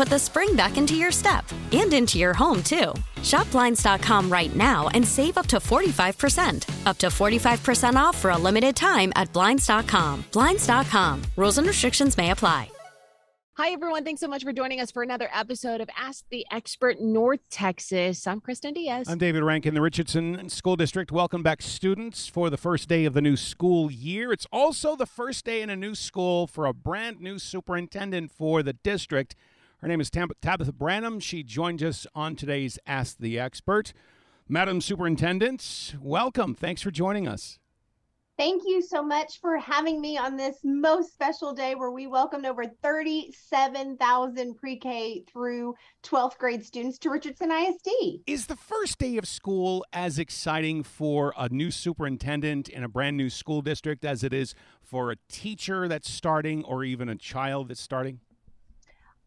put the spring back into your step and into your home, too. Shop Blinds.com right now and save up to 45%. Up to 45% off for a limited time at Blinds.com. Blinds.com. Rules and restrictions may apply. Hi, everyone. Thanks so much for joining us for another episode of Ask the Expert North Texas. I'm Kristen Diaz. I'm David Rankin, the Richardson School District. Welcome back, students, for the first day of the new school year. It's also the first day in a new school for a brand new superintendent for the district. Her name is Tab- Tabitha Branum. She joined us on today's Ask the Expert. Madam Superintendent, welcome. Thanks for joining us. Thank you so much for having me on this most special day where we welcomed over 37,000 pre K through 12th grade students to Richardson ISD. Is the first day of school as exciting for a new superintendent in a brand new school district as it is for a teacher that's starting or even a child that's starting?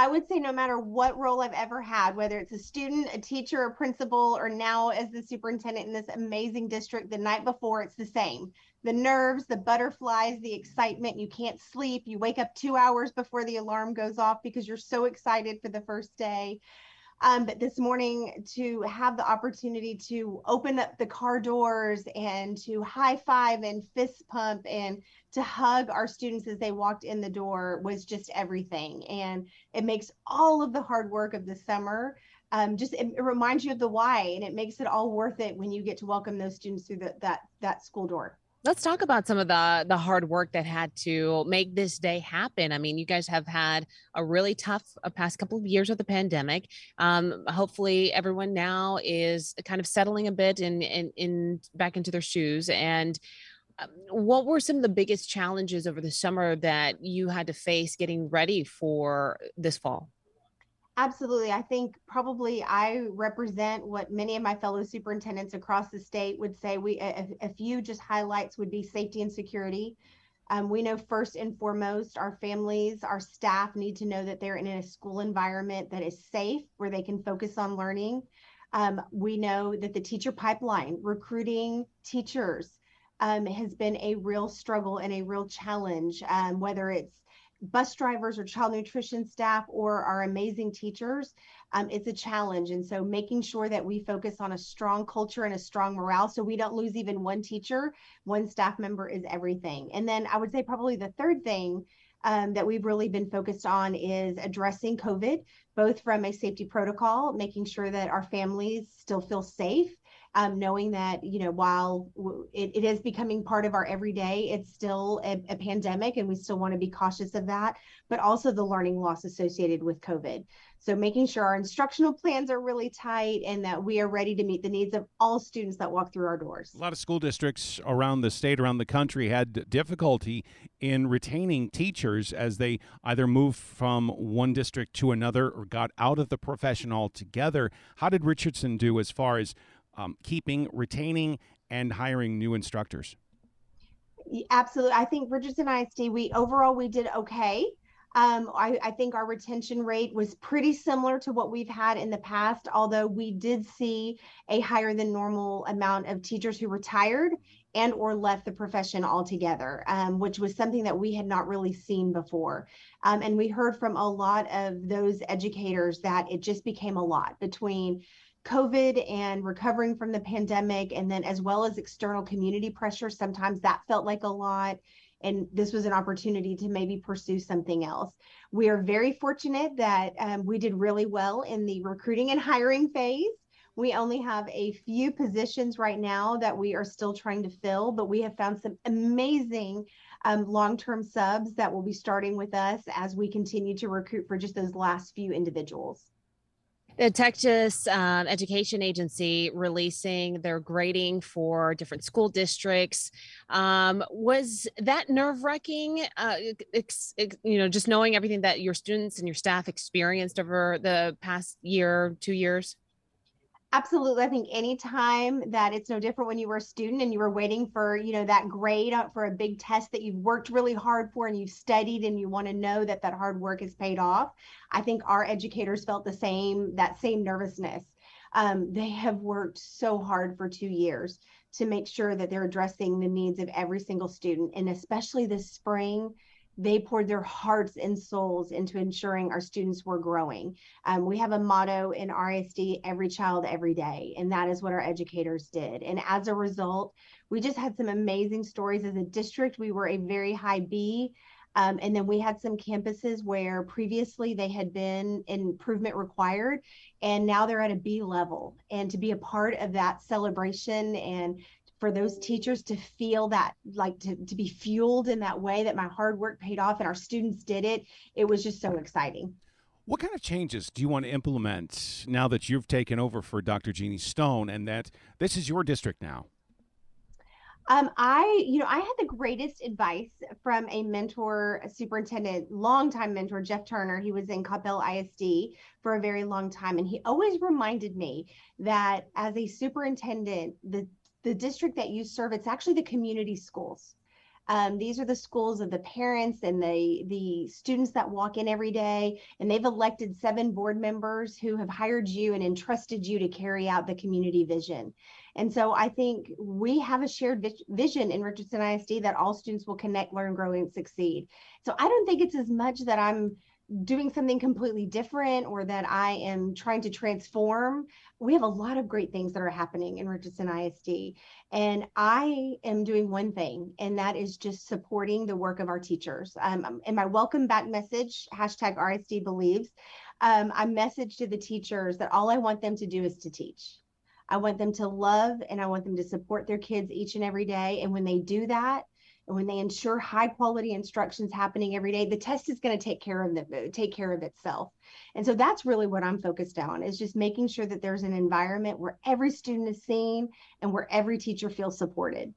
I would say no matter what role I've ever had, whether it's a student, a teacher, a principal, or now as the superintendent in this amazing district, the night before, it's the same. The nerves, the butterflies, the excitement. You can't sleep. You wake up two hours before the alarm goes off because you're so excited for the first day. Um, but this morning, to have the opportunity to open up the car doors and to high five and fist pump and to hug our students as they walked in the door was just everything. And it makes all of the hard work of the summer um, just it, it, reminds you of the why and it makes it all worth it when you get to welcome those students through the, that that school door let's talk about some of the the hard work that had to make this day happen. I mean you guys have had a really tough uh, past couple of years with the pandemic. Um, hopefully everyone now is kind of settling a bit in in, in back into their shoes. And um, what were some of the biggest challenges over the summer that you had to face getting ready for this fall Absolutely. I think probably I represent what many of my fellow superintendents across the state would say. We a, a few just highlights would be safety and security. Um, we know first and foremost, our families, our staff need to know that they're in a school environment that is safe, where they can focus on learning. Um, we know that the teacher pipeline, recruiting teachers, um, has been a real struggle and a real challenge, um, whether it's bus drivers or child nutrition staff or our amazing teachers, um, it's a challenge. And so making sure that we focus on a strong culture and a strong morale so we don't lose even one teacher, one staff member is everything. And then I would say probably the third thing um, that we've really been focused on is addressing COVID, both from a safety protocol, making sure that our families still feel safe um, knowing that you know while it, it is becoming part of our everyday it's still a, a pandemic and we still want to be cautious of that but also the learning loss associated with covid so making sure our instructional plans are really tight and that we are ready to meet the needs of all students that walk through our doors. A lot of school districts around the state, around the country, had difficulty in retaining teachers as they either moved from one district to another or got out of the profession altogether. How did Richardson do as far as um, keeping, retaining, and hiring new instructors? Absolutely. I think Richardson ISD, we overall we did okay. Um, I, I, think our retention rate was pretty similar to what we've had in the past, although we did see a higher than normal amount of teachers who retired and or left the profession altogether, um, which was something that we had not really seen before. Um, and we heard from a lot of those educators that it just became a lot between COVID and recovering from the pandemic, and then as well as external community pressure. Sometimes that felt like a lot. And this was an opportunity to maybe pursue something else. We are very fortunate that um, we did really well in the recruiting and hiring phase. We only have a few positions right now that we are still trying to fill, but we have found some amazing um, long term subs that will be starting with us as we continue to recruit for just those last few individuals the Texas um, Education Agency releasing their grading for different school districts. Um, was that nerve wracking? Uh, you know, just knowing everything that your students and your staff experienced over the past year, two years? Absolutely. I think anytime that it's no different when you were a student and you were waiting for, you know, that grade for a big test that you've worked really hard for and you've studied and you want to know that that hard work is paid off. I think our educators felt the same, that same nervousness. Um, they have worked so hard for two years to make sure that they're addressing the needs of every single student. And especially this spring, they poured their hearts and souls into ensuring our students were growing. Um, we have a motto in RISD every child, every day, and that is what our educators did. And as a result, we just had some amazing stories as a district. We were a very high B. Um, and then we had some campuses where previously they had been improvement required, and now they're at a B level. And to be a part of that celebration and for those teachers to feel that like to, to be fueled in that way that my hard work paid off and our students did it it was just so exciting what kind of changes do you want to implement now that you've taken over for dr jeannie stone and that this is your district now um, I, you know, I had the greatest advice from a mentor, a superintendent, longtime mentor, Jeff Turner. He was in Coppell ISD for a very long time. And he always reminded me that as a superintendent, the the district that you serve, it's actually the community schools. Um, these are the schools of the parents and the the students that walk in every day, and they've elected seven board members who have hired you and entrusted you to carry out the community vision. And so I think we have a shared vision in Richardson ISD that all students will connect, learn, grow, and succeed. So I don't think it's as much that I'm doing something completely different or that I am trying to transform. We have a lot of great things that are happening in Richardson ISD. And I am doing one thing, and that is just supporting the work of our teachers. Um, in my welcome back message, hashtag RISD believes, um, I message to the teachers that all I want them to do is to teach. I want them to love and I want them to support their kids each and every day. And when they do that, when they ensure high quality instructions happening every day the test is going to take care of the take care of itself. And so that's really what i'm focused on is just making sure that there's an environment where every student is seen and where every teacher feels supported.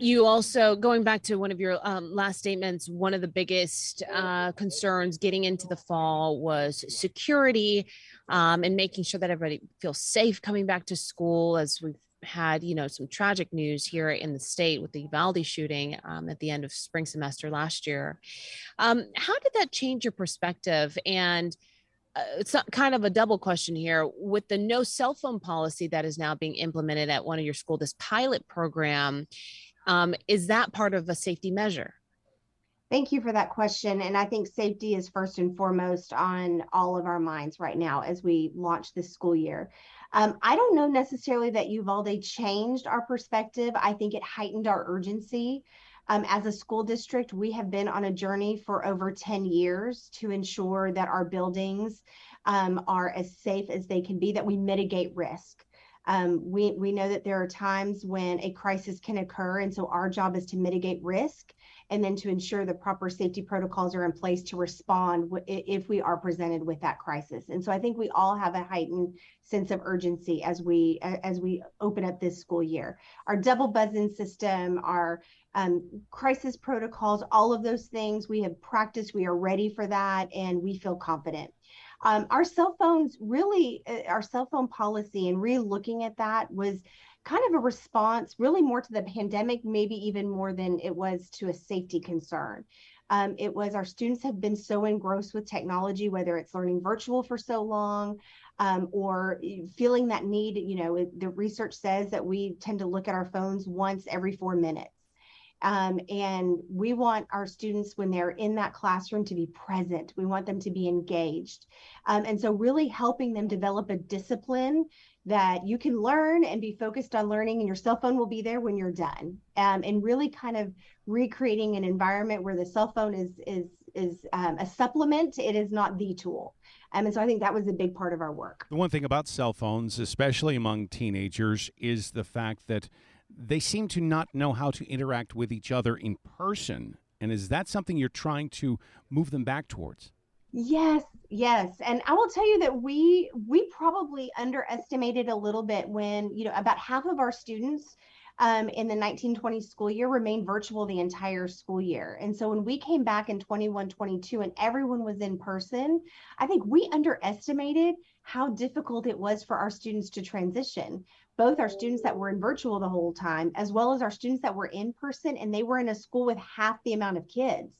You also going back to one of your um, last statements one of the biggest uh, concerns getting into the fall was security um, and making sure that everybody feels safe coming back to school as we've had you know some tragic news here in the state with the Uvalde shooting um, at the end of spring semester last year. Um, how did that change your perspective? And uh, it's kind of a double question here with the no cell phone policy that is now being implemented at one of your school. This pilot program um, is that part of a safety measure? Thank you for that question. And I think safety is first and foremost on all of our minds right now as we launch this school year. Um, I don't know necessarily that Uvalde changed our perspective. I think it heightened our urgency. Um, as a school district, we have been on a journey for over 10 years to ensure that our buildings um, are as safe as they can be, that we mitigate risk. Um, we, we know that there are times when a crisis can occur, and so our job is to mitigate risk and then to ensure the proper safety protocols are in place to respond if we are presented with that crisis. And so I think we all have a heightened sense of urgency as we as we open up this school year. Our double buzz-in system, our um, crisis protocols, all of those things we have practiced. We are ready for that, and we feel confident. Um, our cell phones really, uh, our cell phone policy and re-looking at that was kind of a response really more to the pandemic, maybe even more than it was to a safety concern. Um, it was our students have been so engrossed with technology, whether it's learning virtual for so long, um, or feeling that need. You know, the research says that we tend to look at our phones once every four minutes. Um, and we want our students, when they're in that classroom, to be present. We want them to be engaged. Um, and so, really helping them develop a discipline that you can learn and be focused on learning, and your cell phone will be there when you're done. Um, and really kind of recreating an environment where the cell phone is is is um, a supplement. It is not the tool. Um, and so I think that was a big part of our work. The one thing about cell phones, especially among teenagers, is the fact that they seem to not know how to interact with each other in person. And is that something you're trying to move them back towards? Yes, yes. And I will tell you that we we probably underestimated a little bit when, you know, about half of our students um, in the 1920 school year remained virtual the entire school year. And so when we came back in 21 22 and everyone was in person, I think we underestimated how difficult it was for our students to transition both our students that were in virtual the whole time, as well as our students that were in person, and they were in a school with half the amount of kids.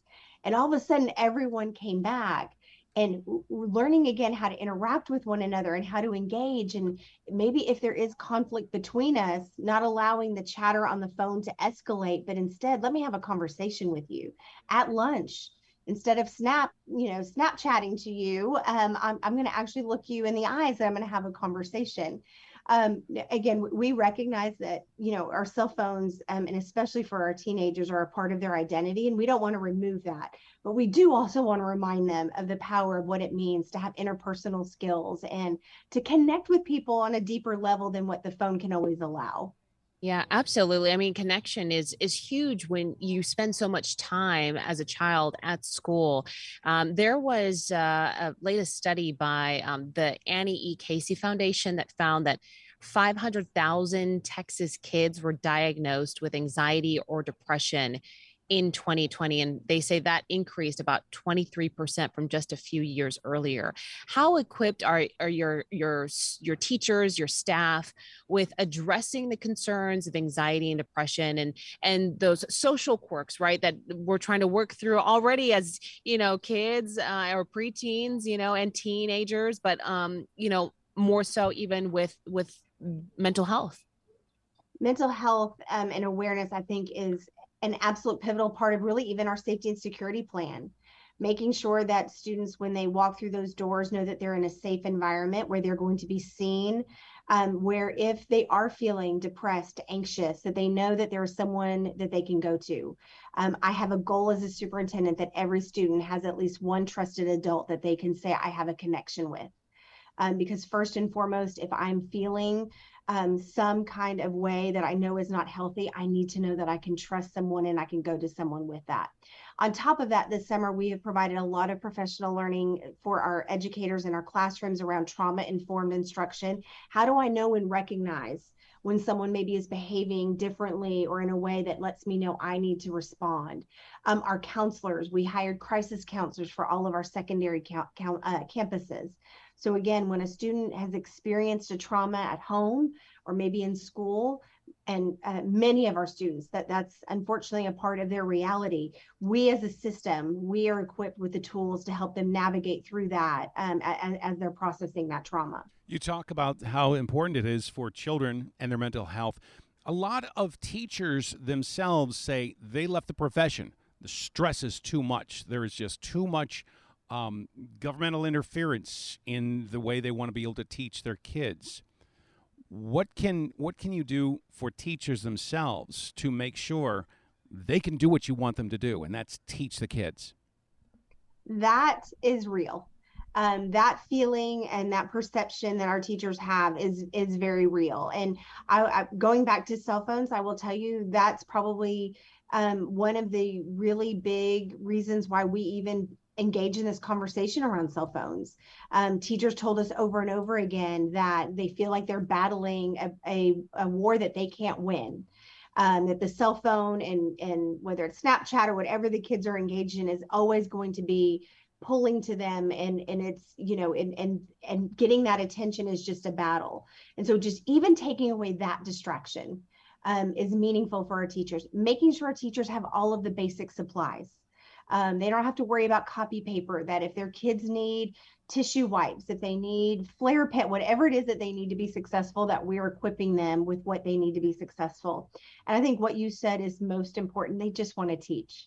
And all of a sudden, everyone came back and learning again how to interact with one another and how to engage. And maybe if there is conflict between us, not allowing the chatter on the phone to escalate, but instead, let me have a conversation with you at lunch instead of snap you know snapchatting to you um, i'm, I'm going to actually look you in the eyes and i'm going to have a conversation um, again, we recognize that you know our cell phones, um, and especially for our teenagers, are a part of their identity, and we don't want to remove that. But we do also want to remind them of the power of what it means to have interpersonal skills and to connect with people on a deeper level than what the phone can always allow. Yeah, absolutely. I mean, connection is is huge when you spend so much time as a child at school. Um, there was uh, a latest study by um, the Annie E. Casey Foundation that found that 500,000 Texas kids were diagnosed with anxiety or depression in 2020 and they say that increased about 23% from just a few years earlier. How equipped are, are your your your teachers your staff with addressing the concerns of anxiety and depression and and those social quirks right that we're trying to work through already as you know kids uh, or preteens you know and teenagers but um you know more so even with with mental health? Mental health um, and awareness i think is an absolute pivotal part of really even our safety and security plan. Making sure that students when they walk through those doors know that they're in a safe environment where they're going to be seen um, where if they are feeling depressed anxious that they know that there is someone that they can go to. Um, i have a goal as a superintendent that every student has at least one trusted adult that they can say i have a connection with. Um, because first and foremost if i'm feeling um, some kind of way that I know is not healthy, I need to know that I can trust someone and I can go to someone with that. On top of that, this summer we have provided a lot of professional learning for our educators in our classrooms around trauma informed instruction. How do I know and recognize? when someone maybe is behaving differently or in a way that lets me know I need to respond. Um, our counselors, we hired crisis counselors for all of our secondary uh, campuses. So again, when a student has experienced a trauma at home or maybe in school, and uh, many of our students that that's unfortunately a part of their reality. We as a system we are equipped with the tools to help them navigate through that um, as, as they're processing that trauma. You talk about how important it is for children and their mental health. A lot of teachers themselves say they left the profession. The stress is too much. There is just too much um, governmental interference in the way they want to be able to teach their kids. What can what can you do for teachers themselves to make sure they can do what you want them to do, and that's teach the kids? That is real. Um, that feeling and that perception that our teachers have is is very real. And I, I, going back to cell phones, I will tell you that's probably um, one of the really big reasons why we even engage in this conversation around cell phones. Um, teachers told us over and over again that they feel like they're battling a, a, a war that they can't win. Um, that the cell phone and and whether it's Snapchat or whatever the kids are engaged in is always going to be pulling to them and and it's you know and and and getting that attention is just a battle and so just even taking away that distraction um, is meaningful for our teachers making sure our teachers have all of the basic supplies Um, they don't have to worry about copy paper, that if their kids need tissue wipes, if they need flare pet, whatever it is that they need to be successful, that we're equipping them with what they need to be successful. And I think what you said is most important. They just want to teach.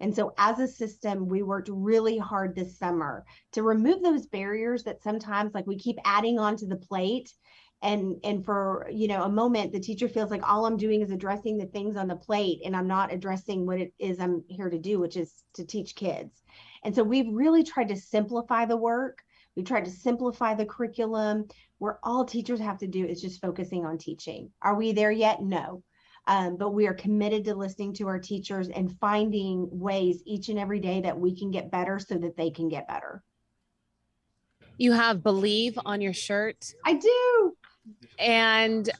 And so, as a system, we worked really hard this summer to remove those barriers that sometimes, like, we keep adding onto the plate. And and for you know a moment, the teacher feels like all I'm doing is addressing the things on the plate, and I'm not addressing what it is I'm here to do, which is to teach kids. And so we've really tried to simplify the work. We've tried to simplify the curriculum where all teachers have to do is just focusing on teaching. Are we there yet? No. Um, but we are committed to listening to our teachers and finding ways each and every day that we can get better so that they can get better. You have believe on your shirt. I do. And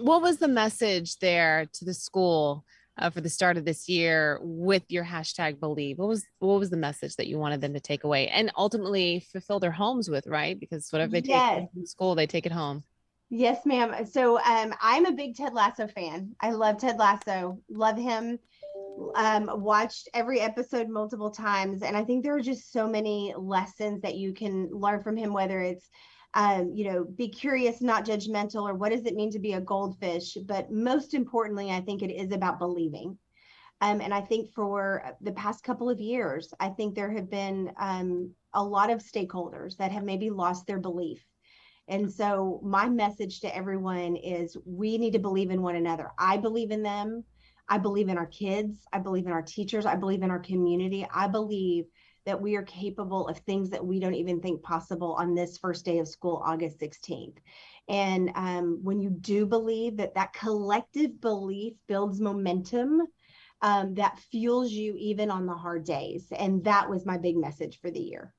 what was the message there to the school uh, for the start of this year with your hashtag believe? What was what was the message that you wanted them to take away and ultimately fulfill their homes with right? Because whatever they yes. take from school they take it home. Yes ma'am. So um, i'm a big ted lasso fan. I love ted lasso. Love him. Um, watched every episode multiple times and i think there are just so many lessons that you can learn from him whether it's um, you know, be curious, not judgmental, or what does it mean to be a goldfish? But most importantly, I think it is about believing. Um, and I think for the past couple of years, I think there have been um, a lot of stakeholders that have maybe lost their belief. And so, my message to everyone is we need to believe in one another. I believe in them. I believe in our kids. I believe in our teachers. I believe in our community. I believe that we are capable of things that we don't even think possible on this first day of school, August 16th. And um, when you do believe that that collective belief builds momentum, um, that fuels you even on the hard days. And that was my big message for the year.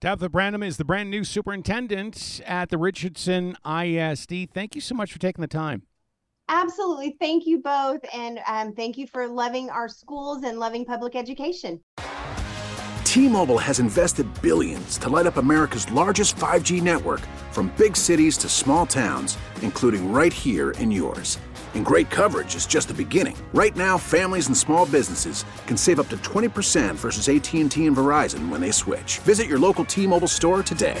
Tabitha Branum is the brand new superintendent at the Richardson ISD. Thank you so much for taking the time. Absolutely. Thank you both. And um, thank you for loving our schools and loving public education. T Mobile has invested billions to light up America's largest 5G network from big cities to small towns, including right here in yours. And great coverage is just the beginning. Right now, families and small businesses can save up to 20% versus AT&T and Verizon when they switch. Visit your local T-Mobile store today.